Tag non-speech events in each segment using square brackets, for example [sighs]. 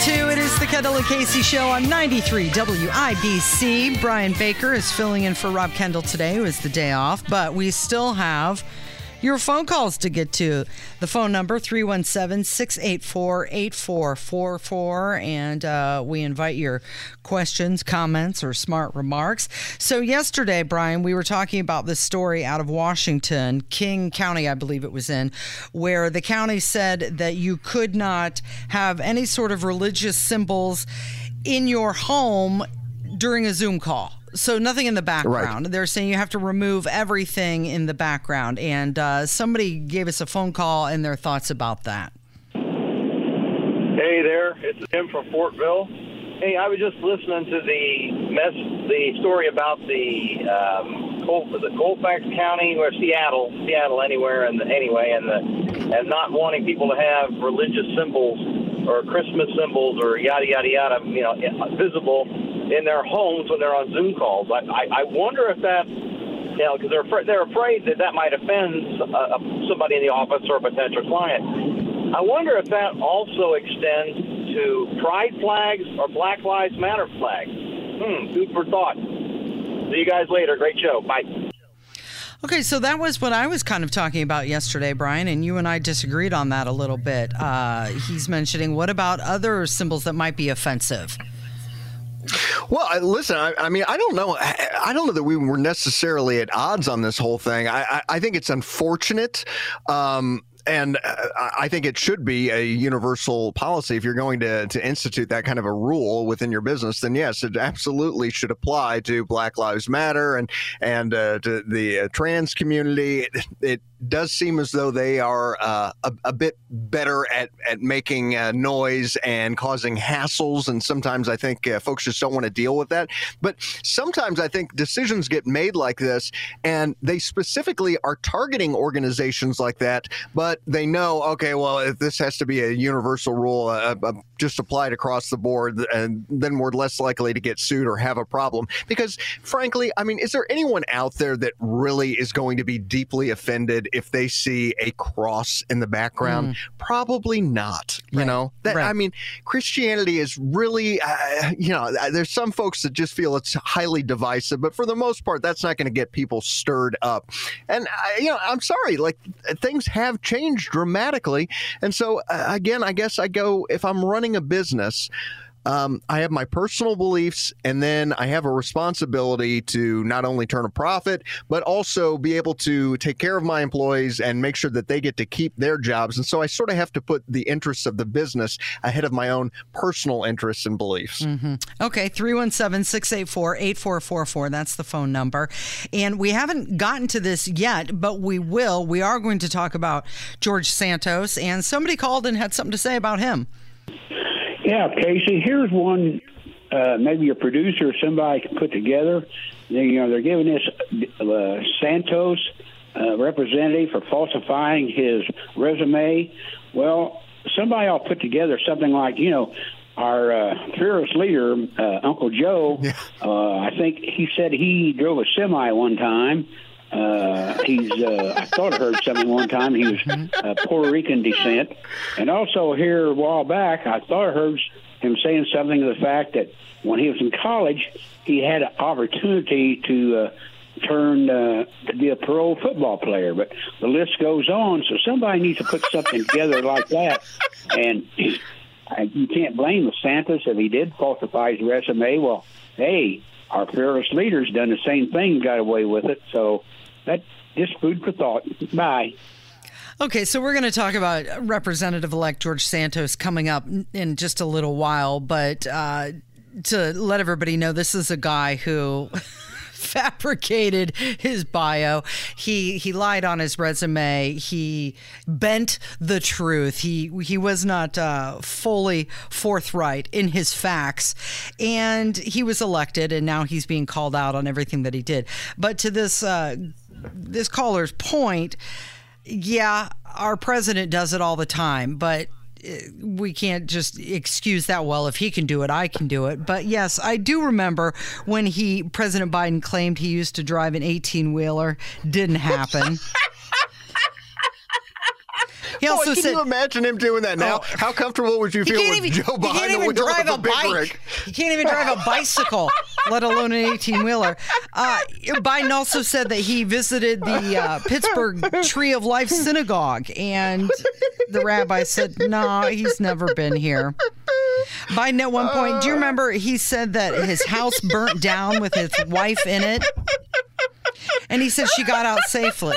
622. It is the Kendall and Casey show on 93 WIBC. Brian Baker is filling in for Rob Kendall today, who is the day off, but we still have your phone calls to get to. The phone number 317-684-8444 and uh, we invite your questions, comments or smart remarks. So yesterday, Brian, we were talking about this story out of Washington, King County, I believe it was in, where the county said that you could not have any sort of religious symbols in your home during a Zoom call. So nothing in the background. They're saying you have to remove everything in the background. And uh, somebody gave us a phone call and their thoughts about that. Hey there, it's Tim from Fortville. Hey, I was just listening to the mess, the story about the um, Col- the Colfax County or Seattle, Seattle anywhere, and anyway, and the and not wanting people to have religious symbols or Christmas symbols or yada yada yada, you know, visible in their homes when they're on Zoom calls. I I, I wonder if that. You know, because they're afraid, they're afraid that that might offend uh, somebody in the office or a potential client. I wonder if that also extends to pride flags or Black Lives Matter flags. Hmm, food for thought. See you guys later. Great show. Bye. Okay, so that was what I was kind of talking about yesterday, Brian, and you and I disagreed on that a little bit. Uh, he's mentioning what about other symbols that might be offensive? Well, I- listen, I, I mean, I don't know. I, I don't know that we were necessarily at odds on this whole thing. I, think it's unfortunate. Um, and uh, I think it should be a universal policy. If you're going to, to institute that kind of a rule within your business, then yes, it absolutely should apply to Black Lives Matter and and uh, to the uh, trans community. It, it does seem as though they are uh, a, a bit better at at making uh, noise and causing hassles, and sometimes I think uh, folks just don't want to deal with that. But sometimes I think decisions get made like this, and they specifically are targeting organizations like that, but they know, okay, well, if this has to be a universal rule, uh, uh, just applied across the board, and then we're less likely to get sued or have a problem. Because frankly, I mean, is there anyone out there that really is going to be deeply offended if they see a cross in the background? Probably not. You Right, know, that right. I mean, Christianity is really, uh, you know, there's some folks that just feel it's highly divisive, but for the most part, that's not going to get people stirred up. And I, you know, I'm sorry, like things have changed dramatically, and so uh, again, I guess I go if I'm running a business. Um, I have my personal beliefs, and then I have a responsibility to not only turn a profit, but also be able to take care of my employees and make sure that they get to keep their jobs. And so I sort of have to put the interests of the business ahead of my own personal interests and beliefs. Okay, 317 684 8444. That's the phone number. And we haven't gotten to this yet, but we will. We are going to talk about George Santos, and somebody called and had something to say about him. Yeah, Casey. Here's one. Uh, maybe a producer or somebody can put together. They, you know, they're giving this uh, Santos uh, representative for falsifying his resume. Well, somebody will put together something like, you know, our uh, fearless leader, uh, Uncle Joe. Uh, I think he said he drove a semi one time. Uh, he's, uh, I thought I heard something one time. He was uh, Puerto Rican descent. And also here a while back, I thought I heard him saying something of the fact that when he was in college, he had an opportunity to uh, turn uh, to be a pro football player. But the list goes on. So somebody needs to put something together like that. And uh, you can't blame DeSantis if he did falsify his resume. Well, hey, our fearless leader's done the same thing, got away with it. So that just food for thought. Bye. Okay, so we're going to talk about Representative elect George Santos coming up in just a little while, but uh, to let everybody know, this is a guy who. [laughs] fabricated his bio he he lied on his resume he bent the truth he he was not uh, fully forthright in his facts and he was elected and now he's being called out on everything that he did but to this uh, this caller's point yeah, our president does it all the time, but uh, we can't just excuse that. Well, if he can do it, I can do it. But yes, I do remember when he, President Biden, claimed he used to drive an 18 wheeler. Didn't happen. [laughs] He Boy, also can said you imagine him doing that now? Oh. How comfortable would you feel with even, Joe behind can't the even wheel drive of a a big bike. rig? He can't even drive a [laughs] bicycle, let alone an 18 wheeler. Uh, Biden also said that he visited the uh, Pittsburgh Tree of Life Synagogue, and the rabbi said, no, he's never been here. Biden at one point, do you remember he said that his house burnt down with his wife in it? And he said she got out safely.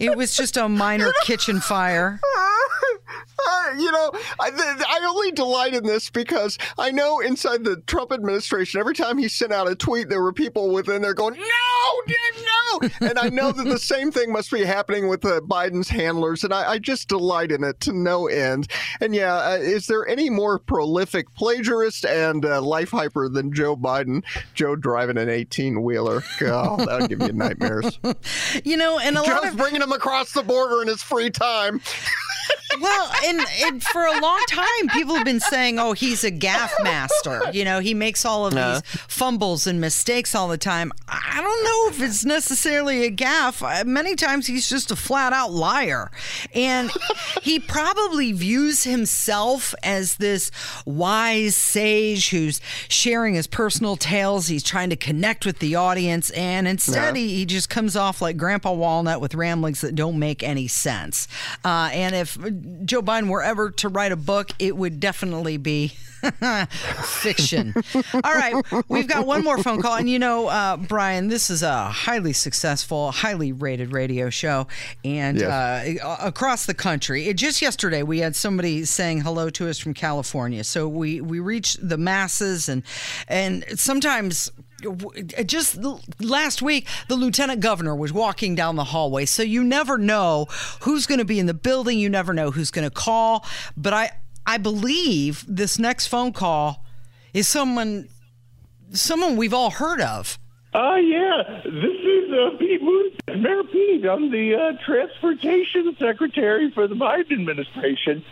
It was just a minor kitchen fire. [laughs] You know, I, th- I only delight in this because I know inside the Trump administration, every time he sent out a tweet, there were people within there going, no, no. [laughs] And I know that the same thing must be happening with uh, Biden's handlers. And I, I just delight in it to no end. And yeah, uh, is there any more prolific plagiarist and uh, life hyper than Joe Biden? Joe driving an 18 wheeler. God, that would give you nightmares. [laughs] You know, and a lot Joe's of bringing him across the border in his free time. Well, and, and for a long time, people have been saying, "Oh, he's a gaffe master." You know, he makes all of Uh-huh. these fumbles and mistakes all the time. I don't know if it's necessarily a gaffe. Uh, Many times, he's just a flat out liar, and he probably views himself as this wise sage who's sharing his personal tales. He's trying to connect with the audience, and instead, he, he just comes off like Grandpa Walnut with ramblings that don't make any sense. Uh, and if Joe Biden were ever to write a book, it would definitely be [laughs] fiction. All right, we've got one more phone call, and you know, uh, Brian, this is a highly successful, highly rated radio show, and uh, across the country. It, just yesterday, we had somebody saying hello to us from California, so we we reach the masses, and and sometimes just last week the lieutenant governor was walking down the hallway. So you never know who's going to be in the building. You never know who's going to call. But i i believe this next phone call is someone someone we've all heard of. Uh, yeah, this is uh, Pete Moon, Mayor Pete. I'm the uh, transportation secretary for the Biden administration.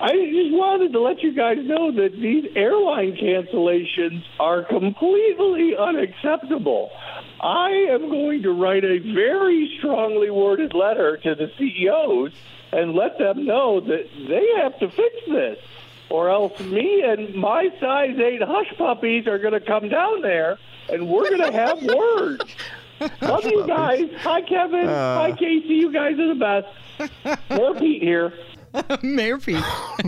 I just wanted to let you guys know that these airline cancellations are completely unacceptable. I am going to write a very strongly worded letter to the CEOs and let them know that they have to fix this, or else me and my size 8 hush puppies are going to come down there and we're going to have words. [laughs] Love you guys. Hi, Kevin. Hi, Casey. You guys are the best. More Pete here. [laughs] mayor pete [laughs]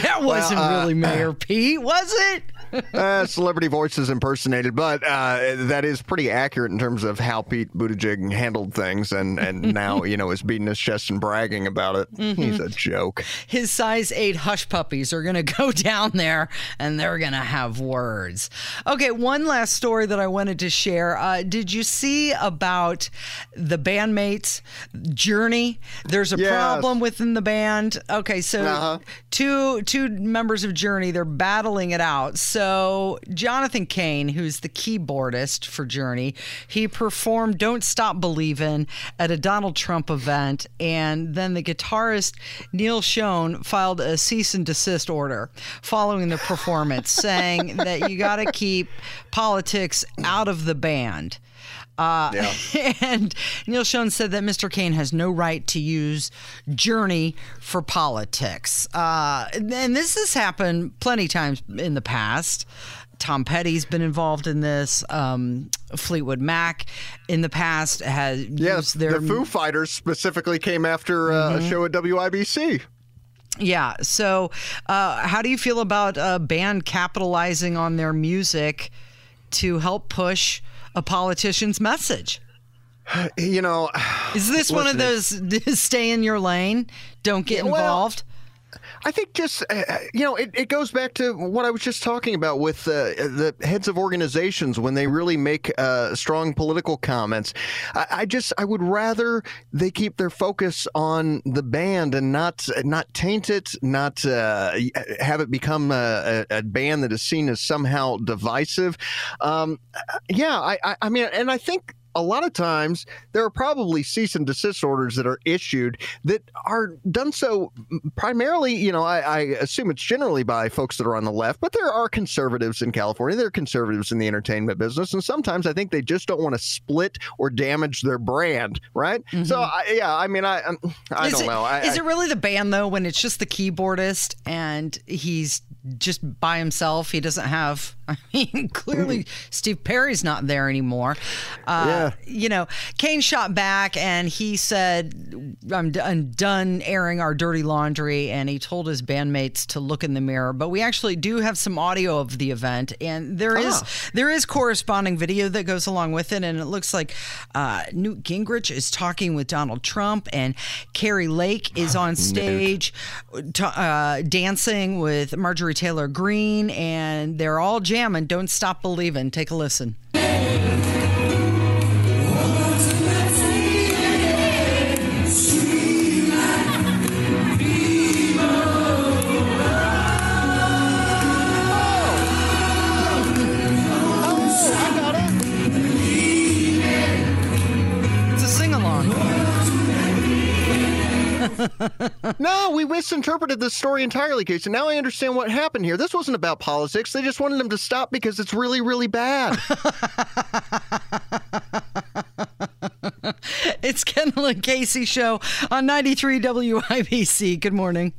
that wasn't really mayor pete was it [laughs] uh, celebrity voices impersonated, but uh, that is pretty accurate in terms of how Pete Buttigieg handled things, and and [laughs] now you know is beating his chest and bragging about it. He's a joke. his size 8 hush puppies are going [laughs] to go down there and they're going to have words. Okay, one last story that I wanted to share. Uh, did you see about the bandmates Journey? There's a Yes. problem within the band. Okay, so Uh-huh. two two members of Journey, they're battling it out. So Jonathan Cain, who's the keyboardist for Journey, he performed "Don't Stop Believin'" at a Donald Trump event, and then the guitarist Neal Schon filed a cease and desist order following the performance, saying that you got to keep politics out of the band. Uh, [laughs] and Neal Schon said that Mr. Cain has no right to use Journey for politics. Uh, and this has happened plenty times in the past. Tom Petty's been involved in this. Um, Fleetwood Mac in the past has Yeah, used their the Foo Fighters specifically came after uh, a show at WIBC. Yeah. So, uh, how do you feel about a band capitalizing on their music to help push a politician's message? You know, Is this one of those [laughs] stay in your lane, don't get involved? I think just uh, you know it, it goes back to what I was just talking about with uh, the heads of organizations when they really make uh, strong political comments. I, I just I would rather they keep their focus on the band and not not taint it, not uh, have it become a, a, band that is seen as somehow divisive. Um, yeah, I, I, I mean, and I think a lot of times there are probably cease and desist orders that are issued that are done so primarily, you know, I, I assume it's generally by folks that are on the left, but there are conservatives in California. There are conservatives in the entertainment business. And sometimes I think they just don't want to split or damage their brand, right? Mm-hmm. So, I, yeah, I mean, I, I is don't it, know. I, is it really the band, though, when it's just the keyboardist and he's just by himself? He doesn't have, [laughs] I mean, clearly Steve Perry's not there anymore. Uh, yeah. You know, Cain shot back and he said, I'm, d- I'm done airing our dirty laundry. And he told his bandmates to look in the mirror. But we actually do have some audio of the event. And there is ah. there is corresponding video that goes along with it. And it looks like uh, Newt Gingrich is talking with Donald Trump and Kari Lake is on [sighs] stage t- uh, dancing with Marjorie Taylor Greene. And they're all jamming. Don't stop believing. Take a listen. [laughs] no, we misinterpreted the story entirely, Casey. Now I understand what happened here. This wasn't about politics. They just wanted them to stop because it's really, really bad. [laughs] it's Kendall and Casey show on 93 WIBC. Good morning.